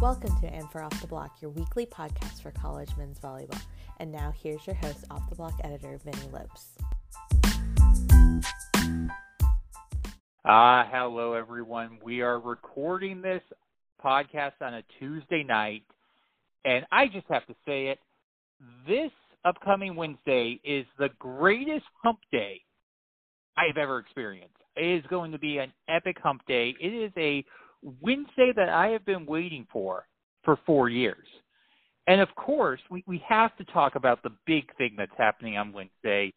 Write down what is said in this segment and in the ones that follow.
Welcome to And for Off the Block, your weekly podcast for college men's volleyball. And now here's your host, Off the Block editor, Vinnie Lopes. Ah, uh, hello everyone. We are recording this podcast on a Tuesday night, and I just have to say it. This upcoming Wednesday is the greatest hump day I have ever experienced. It is going to be an epic hump day. It is a Wednesday that I have been waiting for for four years. And of course, we, we have to talk about the big thing that's happening on Wednesday.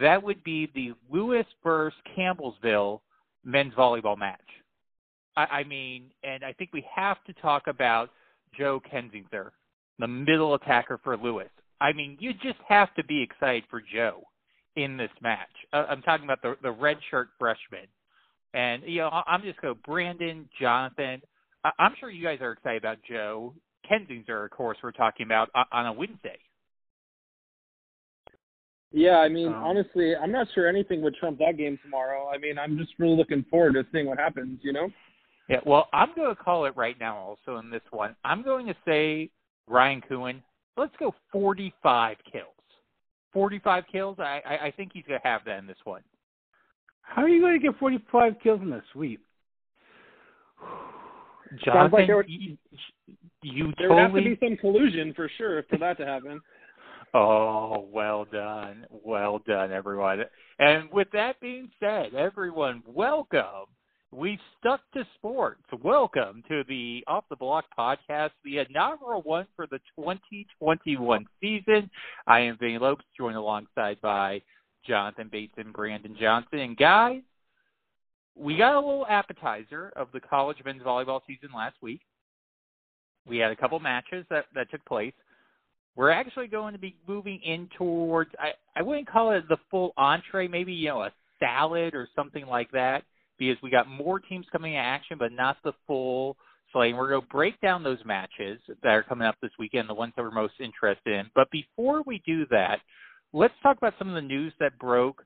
That would be the Lewis versus Campbellsville men's volleyball match. I, I mean, and I think we have to talk about Joe Kensinger, the middle attacker for Lewis. I mean, you just have to be excited for Joe in this match. Uh, I'm talking about the the red shirt freshman and you know, I'm just go Brandon, Jonathan. I'm sure you guys are excited about Joe Kensinger, of course. We're talking about on a Wednesday. Yeah, I mean, um, honestly, I'm not sure anything would trump that game tomorrow. I mean, I'm just really looking forward to seeing what happens. You know. Yeah, well, I'm going to call it right now. Also in this one, I'm going to say Ryan Kuhn. Let's go 45 kills. 45 kills. I I, I think he's going to have that in this one. How are you going to get 45 kills in a sweep? Jonathan, like there would, you, you there totally... would have to be some collusion for sure for that to happen. Oh, well done. Well done, everyone. And with that being said, everyone, welcome. We stuck to sports. Welcome to the Off the Block podcast, the inaugural one for the 2021 season. I am Vinnie Lopes, joined alongside by Jonathan Bates and Brandon Johnson. And guys, we got a little appetizer of the college men's volleyball season last week. We had a couple matches that, that took place. We're actually going to be moving in towards I, I wouldn't call it the full entree, maybe, you know, a salad or something like that, because we got more teams coming in action, but not the full slate. We're going to break down those matches that are coming up this weekend, the ones that we're most interested in. But before we do that, let's talk about some of the news that broke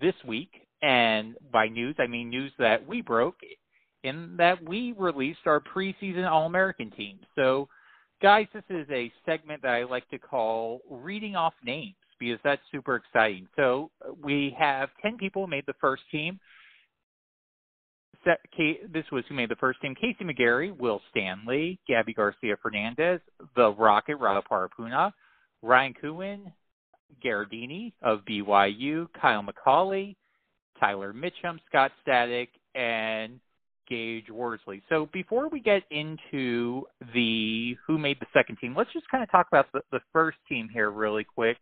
this week. And by news, I mean news that we broke in that we released our preseason All American team. So, guys, this is a segment that I like to call reading off names because that's super exciting. So, we have 10 people made the first team. This was who made the first team Casey McGarry, Will Stanley, Gabi Garcia Fernandez, the Rocket Rado Parapunov, Ryan Kuhn, Gardini of BYU, Kyle McCauley, Tyler Mitchum, Scott Static, and Gage Worsley. So before we get into the who made the second team, let's just kind of talk about the, the first team here really quick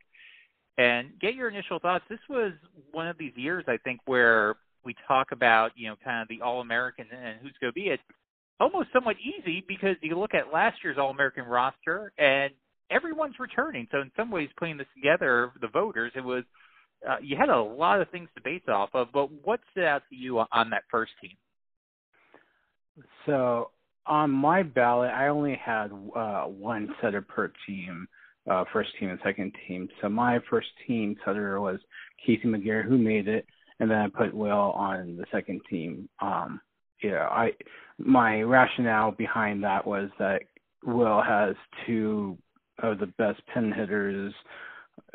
and get your initial thoughts. This was one of these years, I think, where we talk about, you know, kind of the All American and who's going to be it. Almost somewhat easy because you look at last year's All American roster and everyone's returning. So in some ways, putting this together, the voters, it was uh, you had a lot of things to base off of. But what stood out to you on that first team? So on my ballot, I only had uh, one setter per team, uh, first team and second team. So my first team setter was Casey McGarry, who made it, and then I put Will on the second team. Um, yeah, I my rationale behind that was that Will has two of the best pin hitters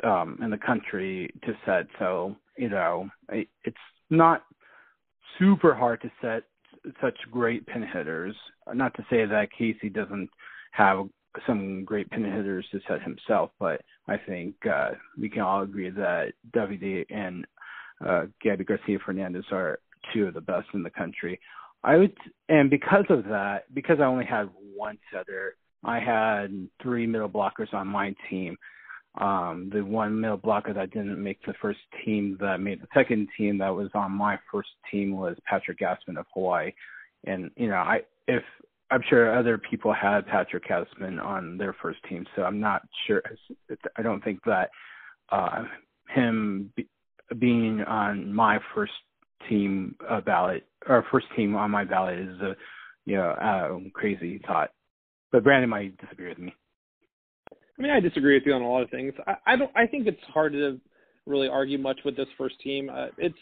um, in the country to set. So you know, it's not super hard to set such great pin hitters. Not to say that Casey doesn't have some great pin hitters to set himself, but I think uh, we can all agree that WD and uh, Gabi Garcia Fernandez are two of the best in the country. I would, and because of that, because I only had one setter, I had three middle blockers on my team. Um, the one middle blocker that didn't make the first team that made the second team that was on my first team was Patrick Gasman of Hawaii. And, you know, I, if I'm sure other people had Patrick Gasman on their first team, so I'm not sure. I don't think that uh, him be, being on my first team uh, ballot or first team on my ballot is a you know uh, crazy thought. But Brandon might disagree with me. I mean, I disagree with you on a lot of things. I, I don't. I think it's hard to really argue much with this first team. Uh, it's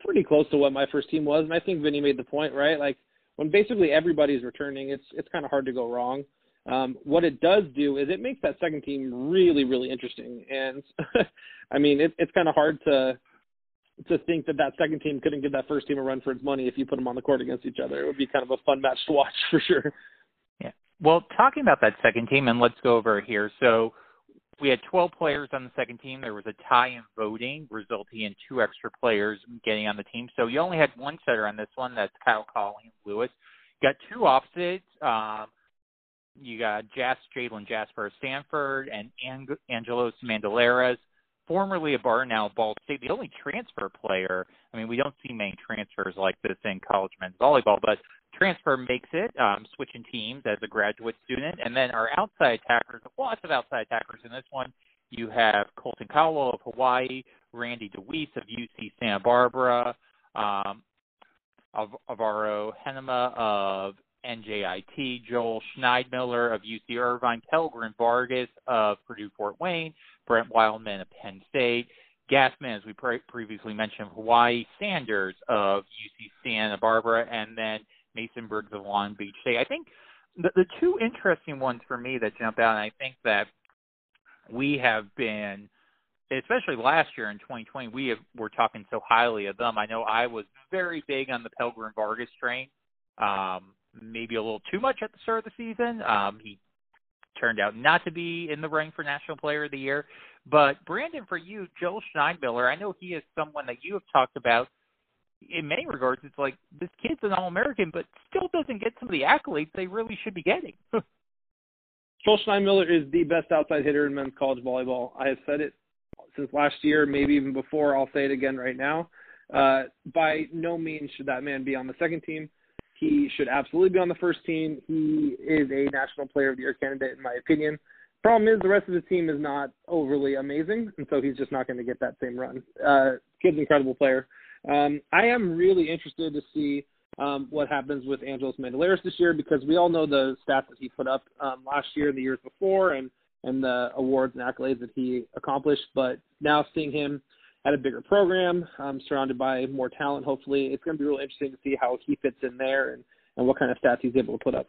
pretty close to what my first team was, and I think Vinnie made the point right. Like when basically everybody's returning, it's it's kind of hard to go wrong. Um, what it does do is it makes that second team really, really interesting. And I mean, it, it's kind of hard to to think that that second team couldn't give that first team a run for its money if you put them on the court against each other. It would be kind of a fun match to watch for sure. Well, talking about that second team, and let's go over here. So we had 12 players on the second team. There was a tie in voting, resulting in two extra players getting on the team. So you only had one setter on this one. That's Kyle Colling Lewis. You got two opposites. Um, you got Jas Jalen Jasper of Stanford and Ang- Angelos Mandilaris, formerly a Bar, now Ball State. The only transfer player. I mean, we don't see many transfers like this in college men's volleyball, but transfer makes it, um, switching teams as a graduate student. And then our outside attackers, lots of outside attackers in this one. You have Colton Cowell of Hawaii, Randy DeWeese of UC Santa Barbara, um, Alvaro Jimena of NJIT, Joel Schneidmiller of UC Irvine, Pelgrin Vargas of Purdue Fort Wayne, Brett Wildman of Penn State, Gasman, as we pre- previously mentioned, Hawaii, Sanders of UC Santa Barbara, and then Mason Briggs of Long Beach State. I think the, the two interesting ones for me that jump out, and I think that we have been, especially last year in 2020, we have, were talking so highly of them. I know I was very big on the Pelgrin Vargas train. Um, maybe a little too much at the start of the season. Um, he turned out not to be in the running for National Player of the Year. But Brandon, for you, Joel Schneidmiller, I know he is someone that you have talked about. In many regards, it's like this kid's an All-American, but still doesn't get some of the accolades they really should be getting. Joel Schneidmiller is the best outside hitter in men's college volleyball. I have said it since last year, maybe even before. I'll say it again right now. Uh, by no means should that man be on the second team. He should absolutely be on the first team. He is a National Player of the Year candidate, in my opinion. Problem is, the rest of the team is not overly amazing, and so he's just not going to get that same run. Uh, kid's an incredible player. Um, I am really interested to see um, what happens with Angelos Mandilaris this year because we all know the stats that he put up um, last year and the years before, and and the awards and accolades that he accomplished. But now seeing him at a bigger program, um, surrounded by more talent. Hopefully, it's going to be really interesting to see how he fits in there and and what kind of stats he's able to put up.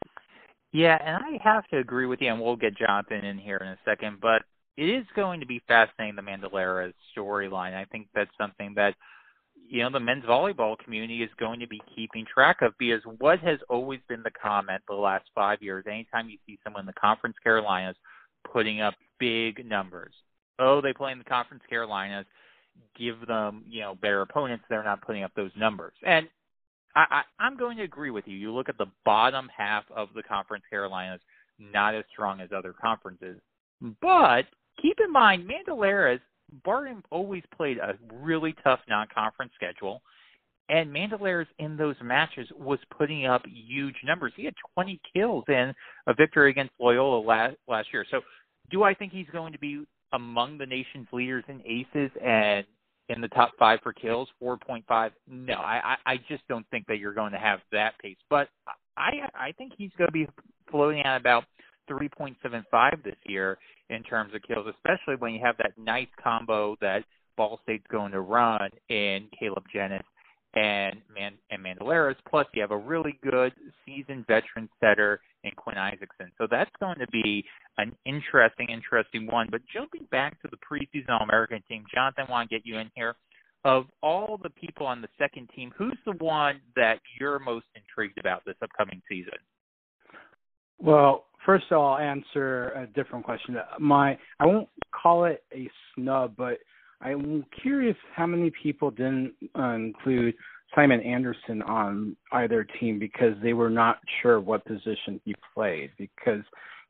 Yeah, and I have to agree with you, and we'll get Jonathan in here in a second, but it is going to be fascinating the Mandalera storyline. I think that's something that you know the men's volleyball community is going to be keeping track of because what has always been the comment the last five years, anytime you see someone in the Conference Carolinas putting up big numbers, oh, they play in the Conference Carolinas give them, you know, better opponents, they're not putting up those numbers. And I, I, I'm going to agree with you. You look at the bottom half of the Conference Carolinas, not as strong as other conferences. But keep in mind, Mandilaris Barton always played a really tough non-conference schedule, and Mandilaris in those matches was putting up huge numbers. He had 20 kills in a victory against Loyola last last year. So, do I think he's going to be among the nation's leaders in aces and in the top five for kills, 4.5. No, I, I just don't think that you're going to have that pace. But I I think he's going to be floating at about 3.75 this year in terms of kills, especially when you have that nice combo that Ball State's going to run in Caleb Jenness and Man and Mandilaris. Plus, you have a really good seasoned veteran setter in Quinn Isaacson. So that's going to be an interesting, interesting one. But jumping back to the preseason All American team, Jonathan, I want to get you in here. Of all the people on the second team, who's the one that you're most intrigued about this upcoming season? Well, first I'll answer a different question. My I won't call it a snub, but I'm curious how many people didn't uh, include Simon Anderson on either team because they were not sure what position he played because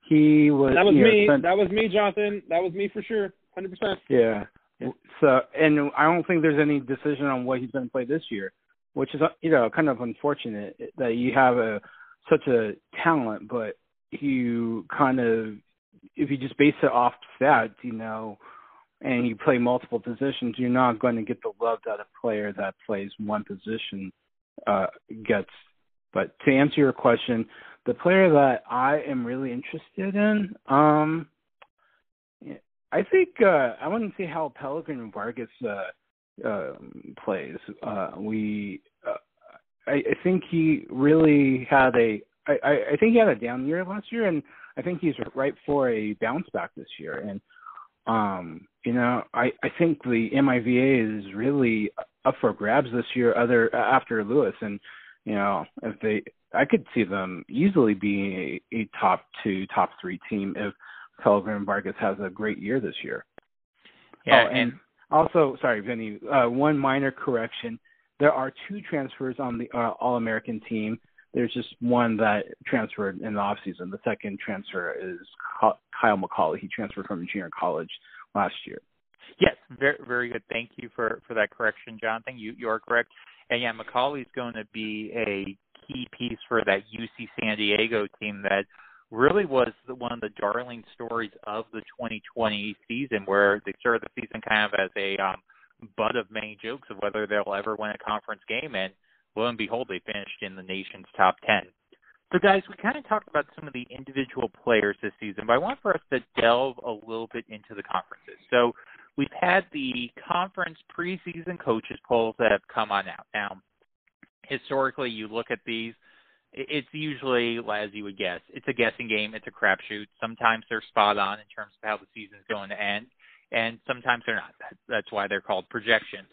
he was. That was me. Know, spent, that was me, Jonathan. That was me for sure, hundred percent. Yeah. So, and I don't think there's any decision on what he's going to play this year, which is you know kind of unfortunate that you have a such a talent, but you kind of if you just base it off stats, you know and you play multiple positions, you're not going to get the love that a player that plays one position uh, gets. But to answer your question, the player that I am really interested in, um, I think uh, I want to see how Pelgrin Vargas uh, uh, plays. Uh, we, uh, I, I think he really had a I, I think he had a down year last year, and I think he's right for a bounce back this year. And um, you know, I I think the MIVA is really up for grabs this year. Other after Lewis, and you know, if they, I could see them easily being a, a top two, top three team if Pelgrin Vargas has a great year this year. Yeah, oh, and, and also, sorry, Vinnie, uh, one minor correction. There are two transfers on the uh, All American team. There's just one that transferred in the offseason. The second transfer is Kyle McCauley. He transferred from junior college last year. Yes, very very good. Thank you for for that correction, Jonathan. You you are correct. And yeah, McCauley's going to be a key piece for that UC San Diego team that really was the, one of the darling stories of the 2020 season, where they started the season kind of as a um, butt of many jokes of whether they'll ever win a conference game, and lo and behold, they finished in the nation's top 10. So, guys, we kind of talked about some of the individual players this season, but I want for us to delve a little bit into the conferences. So, we've had the conference preseason coaches polls that have come on out. Now, historically, you look at these, it's usually, as you would guess, it's a guessing game. It's a crapshoot. Sometimes they're spot on in terms of how the season's going to end, and sometimes they're not. That's why they're called projections.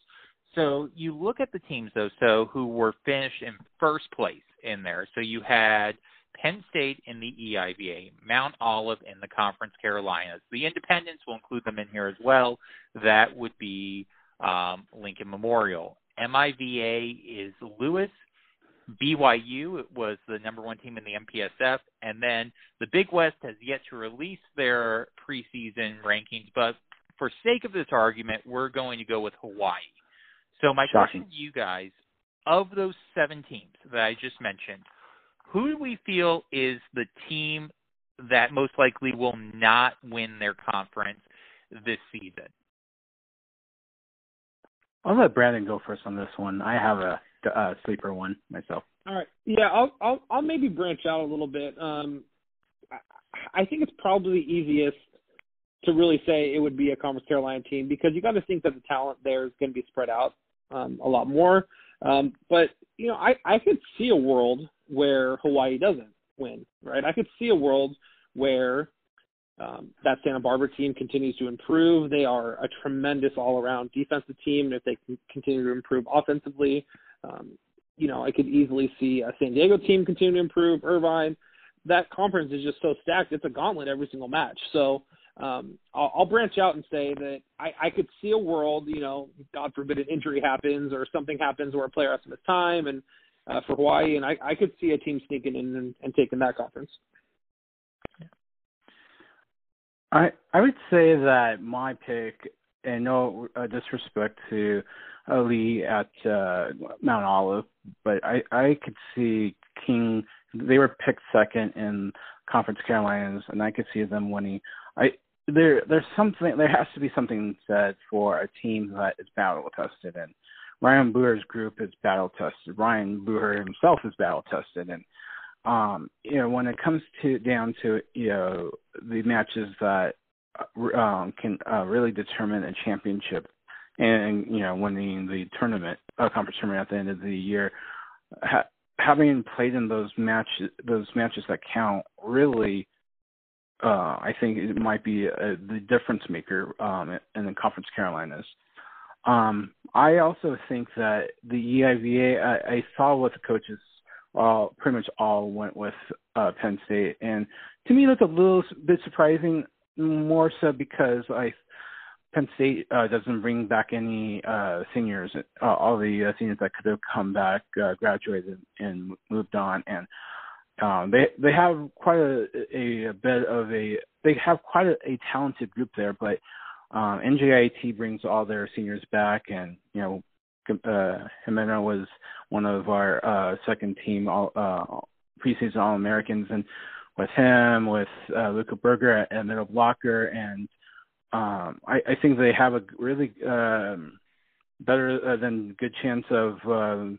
So you look at the teams though, so who were finished in first place in there. So you had Penn State in the EIVA, Mount Olive in the Conference Carolinas. The Independents will include them in here as well. That would be um, Lincoln Memorial. MIVA is Lewis. BYU it was the number one team in the MPSF, and then the Big West has yet to release their preseason rankings. But for sake of this argument, we're going to go with Hawaii. So my Shocking. question to you guys: of those seven teams that I just mentioned, who do we feel is the team that most likely will not win their conference this season? I'll let Brandon go first on this one. I have a, a sleeper one myself. All right. Yeah, I'll I'll I'll maybe branch out a little bit. Um, I, I think it's probably easiest to really say it would be a Conference Carolina team because you got to think that the talent there is going to be spread out um, a lot more. Um, but you know, I I could see a world where Hawaii doesn't win, right? I could see a world where um, that Santa Barbara team continues to improve. They are a tremendous all-around defensive team. And if they can continue to improve offensively, um, you know, I could easily see a San Diego team continue to improve. Irvine, that conference is just so stacked. It's a gauntlet every single match. So um, I'll, I'll branch out and say that I, I could see a world, you know, God forbid an injury happens or something happens where a player has to miss time, and uh, for Hawaii, and I, I could see a team sneaking in and, and taking that conference. I I would say that my pick, and no uh, disrespect to Ali at uh, Mount Olive, but I I could see King. They were picked second in Conference Carolinas, and I could see them winning. I there there's something there has to be something said for a team that is battle tested and Ryan Buher's group is battle tested. Ryan Buher himself is battle tested and um you know when it comes to down to you know the matches that uh, um can uh, really determine a championship and you know winning the tournament uh, conference tournament at the end of the year ha- having played in those matches those matches that count really uh, I think it might be a, the difference maker um, in the Conference Carolinas. Um, I also think that the EIVA, I, I saw what the coaches all pretty much all went with uh, Penn State, and to me that's a little bit surprising. More so because I Penn State uh, doesn't bring back any uh, seniors, uh, all the uh, seniors that could have come back, uh, graduated, and moved on, and um, they they have quite a, a, a bit of a they have quite a, a talented group there, but um, NJIT brings all their seniors back, and you know uh, Jimena was one of our uh, second team all, uh, preseason All Americans, and with him, with uh, Luca Berger at middle blocker, and um, I, I think they have a really um, better uh, than good chance of, um,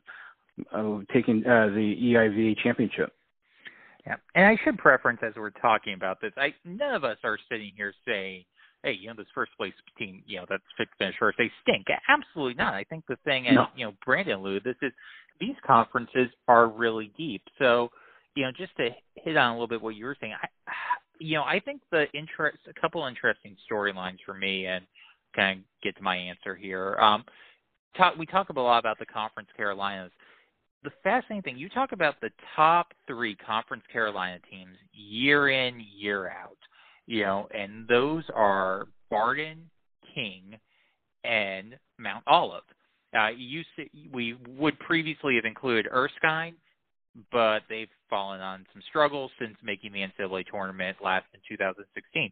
of taking uh, the EIV championship. Yeah, and I should preference as we're talking about this. I none of us are sitting here saying hey, you know, this first place team, you know, that's fixed, finished first, they stink. Absolutely not. I think the thing, and no. you know, Brandon Lou, this is these conferences are really deep. So, you know, just to hit on a little bit what you were saying, I, you know, I think the interest, a couple interesting storylines for me, and kind of get to my answer here. Um, talk, we talk a lot about the Conference Carolinas. The fascinating thing, you talk about the top three Conference Carolina teams year in, year out, you know, and those are Barton, King, and Mount Olive. Uh, you see, we would previously have included Erskine, but they've fallen on some struggles since making the NCAA tournament last in 2016.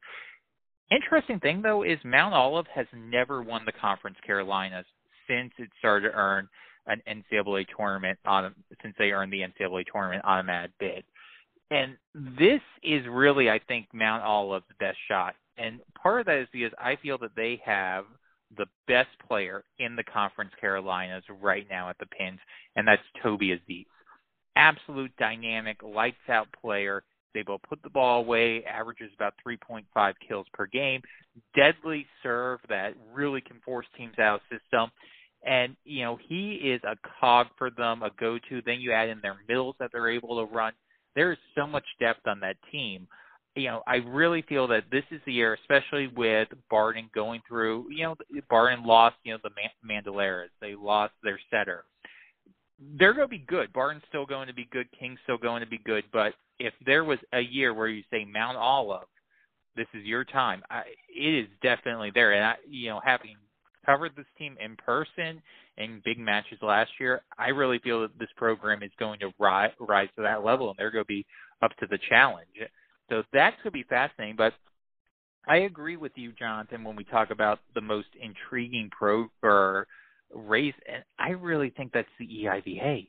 Interesting thing though is Mount Olive has never won the Conference Carolinas since it started to earn an NCAA tournament on since they earned the NCAA tournament on automatic bid. And this is really, I think, Mount Olive's best shot. And part of that is because I feel that they have the best player in the Conference Carolinas right now at the pins, and that's Toby Aziz. Absolute dynamic, lights out player. They will put the ball away, averages about 3.5 kills per game. Deadly serve that really can force teams out of system. And, you know, he is a cog for them, a go to. Then you add in their middles that they're able to run. There is so much depth on that team you know, I really feel that this is the year, especially with Barton going through, you know, Barton lost, you know, the Mandilaris. They lost their setter. They're going to be good. Barton's still going to be good. King's still going to be good. But if there was a year where you say Mount Olive, this is your time, I, it is definitely there. And, I, you know, having covered this team in person in big matches last year, I really feel that this program is going to rise, rise to that level and they're going to be up to the challenge. So going to be fascinating. But I agree with you, Jonathan, when we talk about the most intriguing pro or race, and I really think that's the EIVA.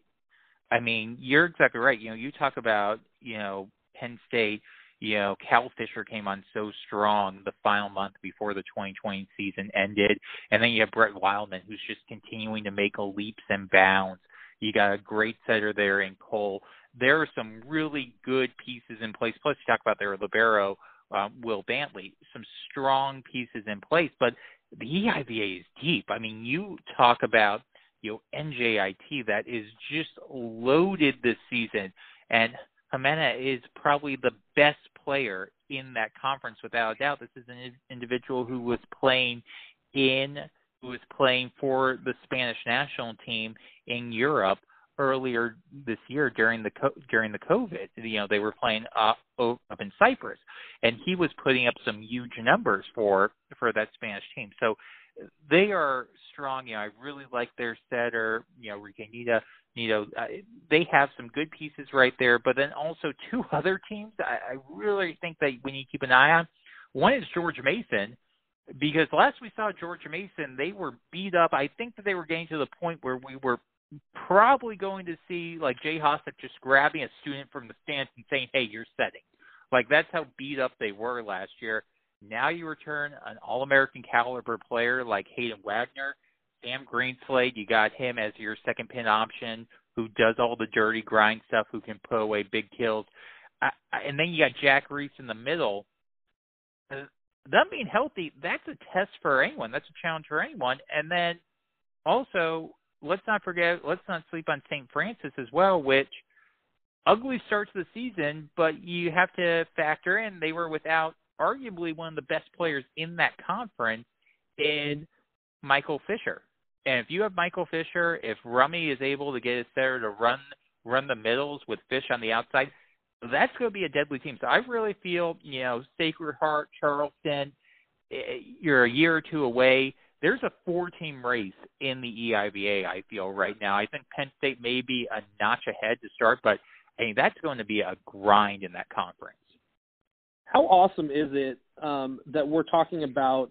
I mean, you're exactly right. You know, you talk about you know Penn State. You know, Cal Fisher came on so strong the final month before the 2020 season ended, and then you have Brett Wildman, who's just continuing to make leaps and bounds. You got a great setter there in Cole there are some really good pieces in place. Plus, you talk about their libero, um, Will Bantley, some strong pieces in place. But the EIVA is deep. I mean, you talk about you know NJIT that is just loaded this season, and Jimena is probably the best player in that conference without a doubt. This is an individual who was playing in who was playing for the Spanish national team in Europe earlier this year during the during the COVID. You know, they were playing up up in Cyprus, and he was putting up some huge numbers for for that Spanish team. So they are strong. You know, I really like their setter. You know, Ricanita. You know, they have some good pieces right there. But then also two other teams I, I really think that we need to keep an eye on. One is George Mason because last we saw George Mason, they were beat up. I think that they were getting to the point where we were probably going to see like Jay Hosack just grabbing a student from the stands and saying, "Hey, you're setting." Like that's how beat up they were last year. Now you return an All-American caliber player like Hayden Wagner, Sam Greenslade. You got him as your second pin option, who does all the dirty grind stuff, who can put away big kills. I, and then you got Jack Reese in the middle. Uh, them being healthy, that's a test for anyone. That's a challenge for anyone. And then also let's not forget, let's not sleep on St. Francis as well, which ugly starts the season, but you have to factor in they were without arguably one of the best players in that conference in Michael Fisher. And if you have Michael Fisher, if Rummy is able to get his there to run run the middles with Fish on the outside, that's going to be a deadly team. So I really feel, you know, Sacred Heart, Charleston, eh, you're a year or two away there's a four team race in the EIVA, I feel, right now. I think Penn State may be a notch ahead to start, but I think that's going to be a grind in that conference. How awesome is it um, that we're talking about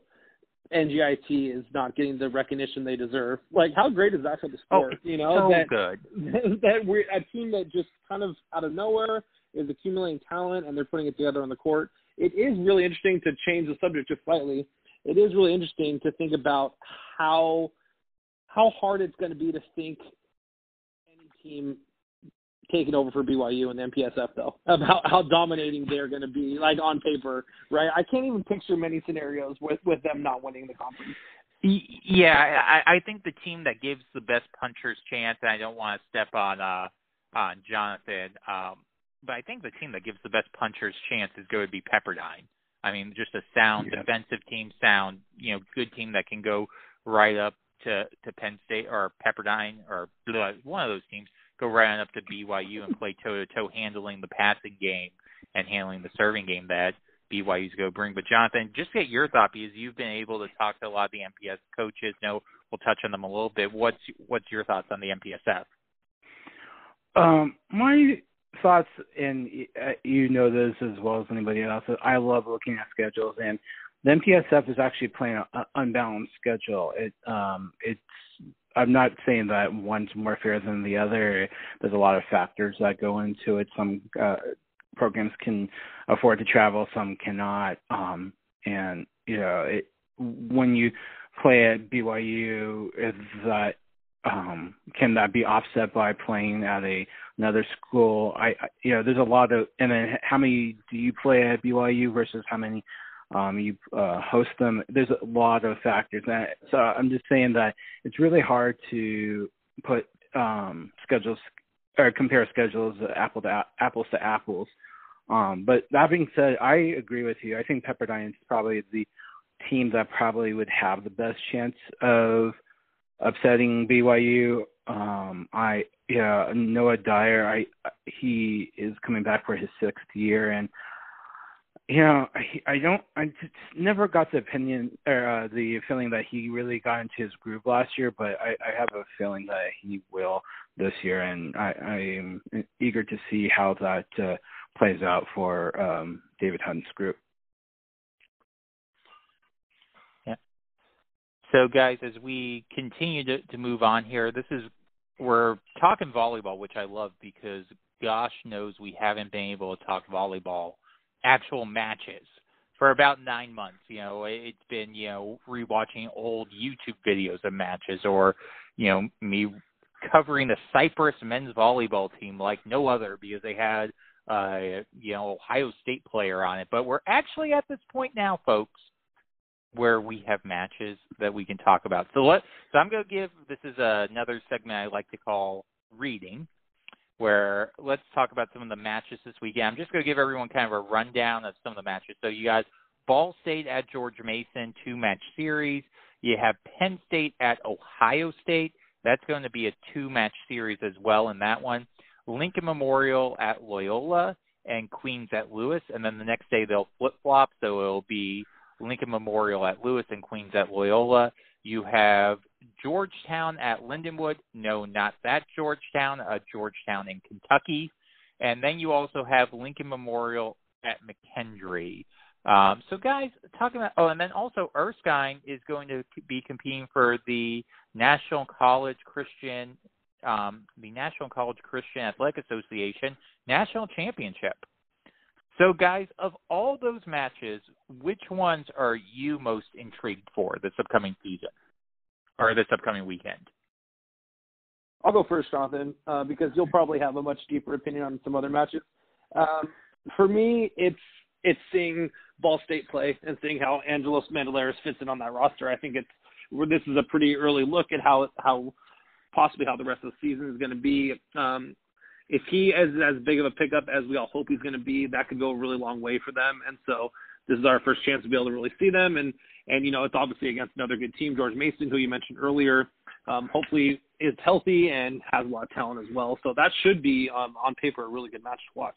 NJIT is not getting the recognition they deserve? Like, how great is that for the sport? Oh, you know, so that, good. that we're a team that just kind of out of nowhere is accumulating talent and they're putting it together on the court. It is really interesting to change the subject just slightly it is really interesting to think about how how hard it's going to be to think any team taking over for BYU and the MPSF though, of how, how dominating they're going to be, like on paper, right? I can't even picture many scenarios with with them not winning the conference. Yeah, I, I think the team that gives the best puncher's chance, and I don't want to step on uh on Jonathan, um, but I think the team that gives the best puncher's chance is going to be Pepperdine. I mean, just a sound yeah. defensive team, sound you know, good team that can go right up to to Penn State or Pepperdine or one of those teams go right on up to BYU and play toe to toe, handling the passing game and handling the serving game that BYU's going to bring. But Jonathan, just get your thought because you've been able to talk to a lot of the MPS coaches. No, we'll touch on them a little bit. What's what's your thoughts on the MPSF? Um, my thoughts, and uh, you know this as well as anybody else. I love looking at schedules, and the MPSF is actually playing an unbalanced schedule. It um, it's I'm not saying that one's more fair than the other. There's a lot of factors that go into it. Some uh, programs can afford to travel, some cannot. Um, and you know, it, when you play at BYU, is that um, can that be offset by playing at a another school? I, I you know, there's a lot of, and then how many do you play at BYU versus how many um, you uh, host them. There's a lot of factors. And so I'm just saying that it's really hard to put um, schedules or compare schedules apple to apples to apples. Um, but that being said, I agree with you. I think Pepperdine is probably the team that probably would have the best chance of upsetting BYU. Um, I yeah, Noah Dyer. I he is coming back for his sixth year, and you know, I, I don't. I just never got the opinion or uh, the feeling that he really got into his groove last year, but I, I have a feeling that he will this year, and I, I am eager to see how that uh, plays out for um, David Hunt's group. Yeah. So, guys, as we continue to, to move on here, this is we're talking volleyball, which I love because gosh knows we haven't been able to talk volleyball actual matches for about nine months. You know, it's been you know rewatching old YouTube videos of matches, or you know me covering the Cyprus men's volleyball team like no other because they had uh you know Ohio State player on it. But we're actually at this point now, folks, where we have matches that we can talk about. So let so I'm going to give this is another segment I like to call reading where let's talk about some of the matches this weekend. I'm just going to give everyone kind of a rundown of some of the matches. So you guys, Ball State at George Mason, two match series. You have Penn State at Ohio State. That's going to be a two match series as well in that one. Lincoln Memorial at Loyola and Queens at Lewis. And then the next day they'll flip flop. So it'll be Lincoln Memorial at Lewis and Queens at Loyola. You have Georgetown at Lindenwood. No, not that Georgetown, uh, Georgetown in Kentucky. And then you also have Lincoln Memorial at McKendree. Um, so, guys, talking about, oh, and then also Erskine is going to be competing for the National College Christian, um, the National College Christian Athletic Association National Championship. So, guys, of all those matches, which ones are you most intrigued for this upcoming season or this upcoming weekend? I'll go first, Jonathan, uh, because you'll probably have a much deeper opinion on some other matches. Um, for me, it's it's seeing Ball State play and seeing how Angelos Mandilaris fits in on that roster. I think it's this is a pretty early look at how how possibly how the rest of the season is going to be. Um, if he is as big of a pickup as we all hope he's going to be, that could go a really long way for them. And so this is our first chance to be able to really see them. And and you know it's obviously against another good team, George Mason, who you mentioned earlier. Um, hopefully is healthy and has a lot of talent as well. So that should be um, on paper a really good match to watch.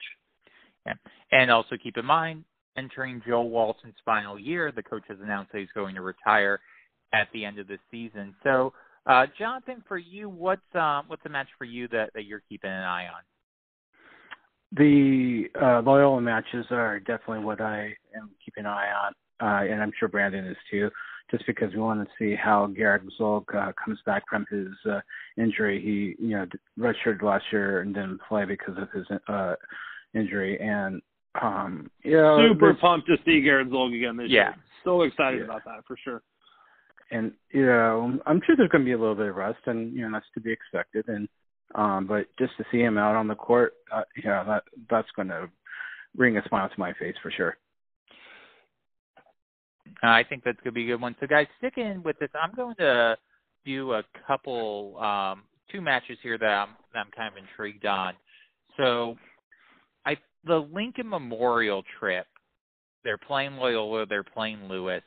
Yeah. And also keep in mind, entering Joe Walton's final year, the coach has announced that he's going to retire at the end of the season. So uh, Jonathan, for you, what's um, what's a match for you that, that you're keeping an eye on? The uh, Loyola matches are definitely what I am keeping an eye on, uh, and I'm sure Brandon is too. Just because we want to see how Garrett Zolk uh, comes back from his uh, injury. He, you know, redshirted last year and didn't play because of his uh, injury. And um, you know, super pumped to see Garrett Zolk again this year. yeah. year. So excited yeah. about that for sure and you know, I'm sure there's going to be a little bit of rust, and you know that's to be expected. And Um, but just to see him out on the court, uh, yeah, that that's going to bring a smile to my face for sure. I think that's going to be a good one. So, guys, sticking with this, I'm going to do a couple, um, two matches here that I'm, that I'm kind of intrigued on. So, I the Lincoln Memorial trip, they're playing Loyola, they're playing Lewis.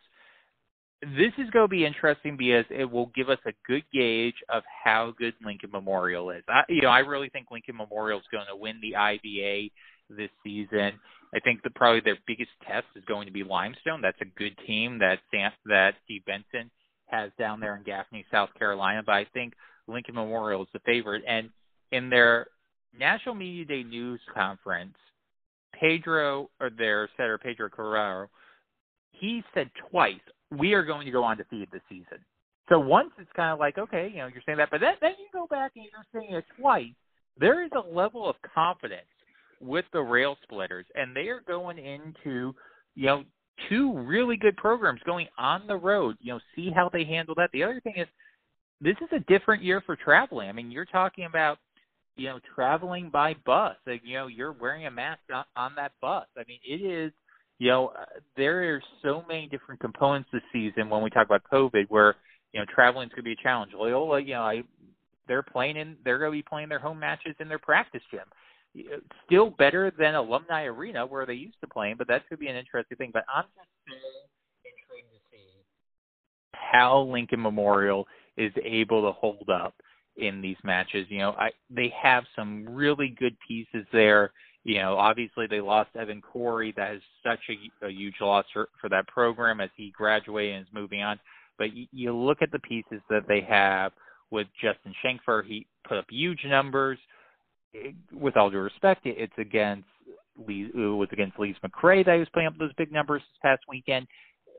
This is going to be interesting because it will give us a good gauge of how good Lincoln Memorial is. I, you know, I really think Lincoln Memorial is going to win the IVA this season. I think that probably their biggest test is going to be Limestone. That's a good team that that Steve Benson has down there in Gaffney, South Carolina. But I think Lincoln Memorial is the favorite. And in their National Media Day news conference, Pedro or their setter Pedro Carrero, he said twice, "We are going to go undefeated this season." So once it's kind of like, okay, you know, you're saying that, but then then you go back and you're saying it twice. There is a level of confidence with the rail splitters, and they are going into you know two really good programs going on the road. You know, see how they handle that. The other thing is, this is a different year for traveling. I mean, you're talking about you know traveling by bus. Like, you know, you're wearing a mask on, on that bus. I mean, it is. You know, uh, there are so many different components this season when we talk about COVID, where you know traveling is going to be a challenge. Loyola, you know, I they're playing in they're going to be playing their home matches in their practice gym still better than Alumni Arena where they used to play, but that could be an interesting thing. But I'm just so intrigued to see how Lincoln Memorial is able to hold up in these matches. You know, I they have some really good pieces there. You know, obviously they lost Evan Corey. That is such a, a huge loss for, for that program as he graduated and is moving on. But you, you look at the pieces that they have with Justin Shankfer. He put up huge numbers with all due respect, it's against Lee, it was against Lees McRae that he was putting up those big numbers this past weekend.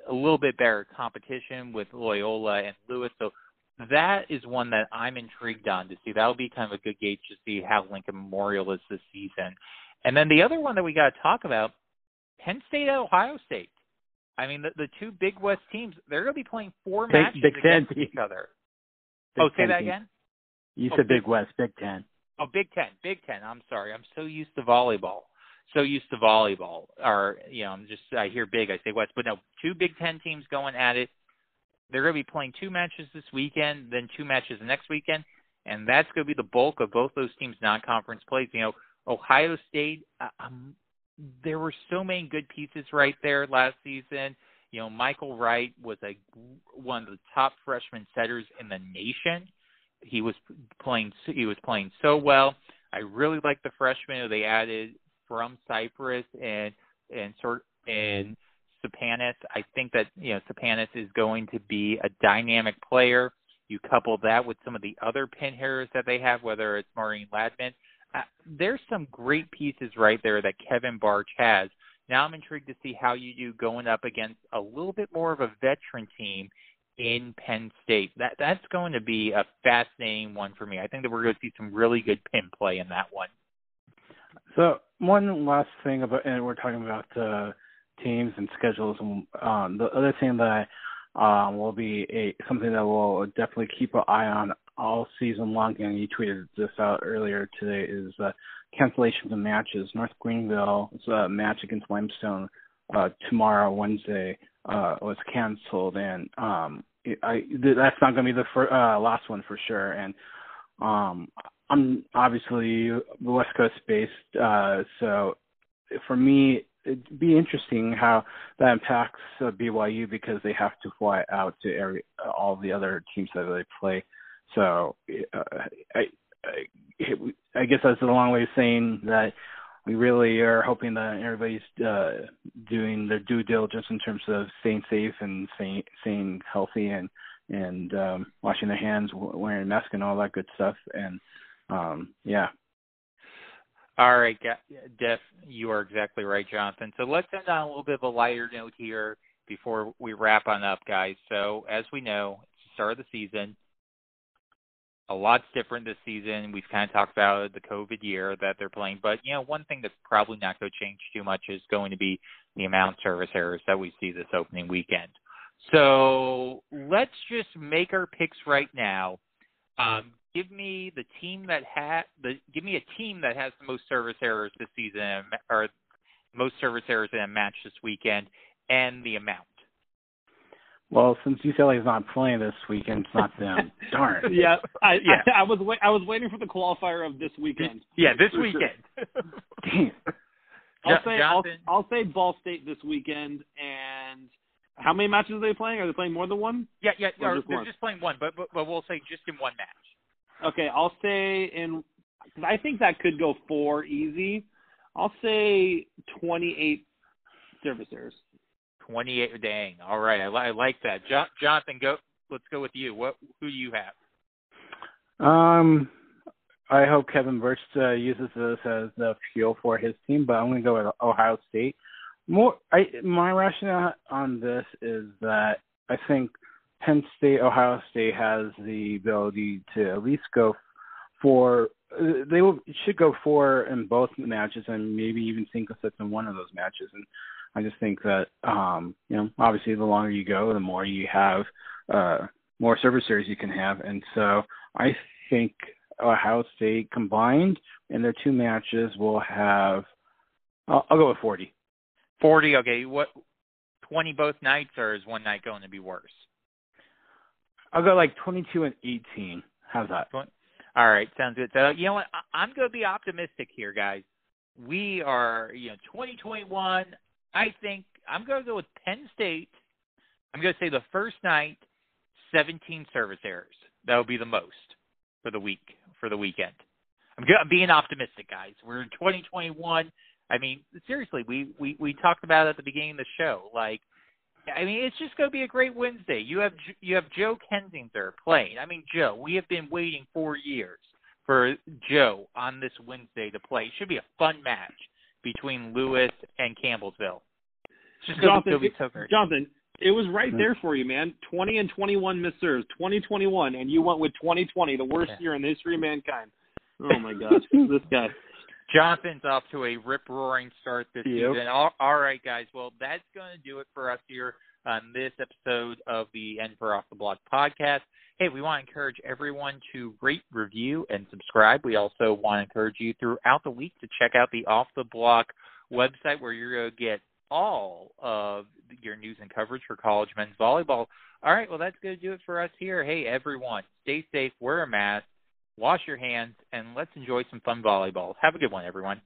A little bit better competition with Loyola and Lewis. So that is one that I'm intrigued on to see. That'll be kind of a good gauge to see how Lincoln Memorial is this season. And then the other one that we got to talk about, Penn State at Ohio State. I mean, the, the two Big West teams, they're going to be playing four Big, matches Big against Ten. each other. Big oh, say Ten that team. again? You Oh, said Big- Big West, Big Ten. Oh, Big Ten, Big Ten. I'm sorry. I'm so used to volleyball. So used to volleyball. Or you know, I'm just I hear big, I say West. But no, two Big Ten teams going at it. They're going to be playing two matches this weekend, then two matches the next weekend, and that's going to be the bulk of both those teams' non-conference plays. You know, Ohio State. uh, Um, there were so many good pieces right there last season. You know, Michael Wright was a one of the top freshman setters in the nation he was playing he was playing so well. I really like the freshman who they added from Cyprus and and sort and Sapanis. I think that you know Sapanis is going to be a dynamic player. You couple that with some of the other pin hitters that they have, whether it's Maureen Ladman. Uh, there's some great pieces right there that Kevin Barch has. Now I'm intrigued to see how you do going up against a little bit more of a veteran team in Penn State. That that's going to be a fascinating one for me. I think that we're going to see some really good pin play in that one. So one last thing about, and we're talking about uh, teams and schedules. And um, the other thing that um, will be a something that we'll definitely keep an eye on all season long. And you tweeted this out earlier today is uh, cancellations of matches. North Greenville's uh, match against Limestone uh, tomorrow, Wednesday, uh, was canceled, and um, I th- that's not going to be the uh, last one for sure. And um, I'm obviously West Coast based, uh, so for me, it'd be interesting how that impacts uh, BYU because they have to fly out to every all the other teams that they play. So uh, I, I I guess that's a long way of saying that we really are hoping that everybody's uh, doing their due diligence in terms of staying safe and staying, staying healthy and and um, washing their hands, wearing a mask, and all that good stuff. And um, yeah. All right, Def, you are exactly right, Jonathan. So let's end on a little bit of a lighter note here before we wrap on up, guys. So as we know, it's the start of the season. A lot's different this season. We've kind of talked about the COVID year that they're playing, but you know, one thing that's probably not going to change too much is going to be the amount of service errors that we see this opening weekend. So let's just make our picks right now. Um, give me the team that had the give me a team that has the most service errors this season or most service errors in a match this weekend and the amount. Well, since UCLA is not playing this weekend, it's not them. Darn. Yeah, I, yeah. I, I was wait, I was waiting for the qualifier of this weekend. Yeah, this weekend. Damn. I'll say I'll, I'll say Ball State this weekend. And how many matches are they playing? Are they playing more than one? Yeah, yeah. Or Or just they're one? just playing one, but, but but we'll say just in one match. Okay, I'll say in. Cause I think that could go four easy. I'll say twenty-eight service errors. Twenty-eight. Dang. All right, I, li- I like that. Jo- Jonathan, go. Let's go with you. What? Who do you have? Um, I hope Kevin Birch uh, uses this as the fuel for his team, but I'm going to go with Ohio State. More, I my rationale on this is that I think Penn State, Ohio State has the ability to at least go for. uh, They will, should go for in both matches, and maybe even single sets in one of those matches. And I just think that, um, you know, obviously the longer you go, the more you have, uh, more service series you can have, and so I think Ohio State combined in their two matches will have. I'll, I'll go with forty. Forty. Okay. What? Twenty both nights, or is one night going to be worse? I'll go like twenty-two and eighteen. How's that? All right, sounds good. So you know what? I'm going to be optimistic here, guys. We are, you know, 2021. I think I'm going to go with Penn State. I'm going to say the first night, 17 service errors. That will be the most for the week for the weekend. I'm, go- I'm being optimistic, guys. We're in 2021. I mean, seriously, we we we talked about it at the beginning of the show. Like, I mean, it's just going to be a great Wednesday. You have you have Joe Kensinger playing. I mean, Joe, we have been waiting four years for Joe on this Wednesday to play. It should be a fun match between Lewis and Campbellsville. It's just going to Jonathan, be so great. Jonathan, it was right Hmm. there for you, man. Twenty and twenty-one missed serves. Twenty twenty-one, and you went with twenty twenty, the worst Yeah. year in the history of mankind. Oh my gosh, this guy. Jonathan's off to a rip roaring start this Yep. season. All, all right, guys. Well, that's going to do it for us here on this episode of the End for Off the Block podcast. Hey, we want to encourage everyone to rate, review, and subscribe. We also want to encourage you throughout the week to check out the Off the Block website where you're going to get all of your news and coverage for college men's volleyball. All right, well, that's going to do it for us here. Hey, everyone, stay safe, wear a mask, wash your hands, and let's enjoy some fun volleyball. Have a good one, everyone.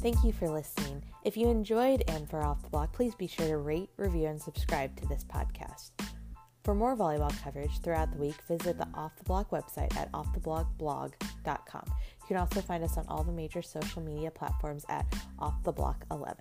Thank you for listening. If you enjoyed And for Off the Block, please be sure to rate, review, and subscribe to this podcast. For more volleyball coverage throughout the week, visit the Off the Block website at offtheblockblog.com. You can also find us on all the major social media platforms at Off the Block 11.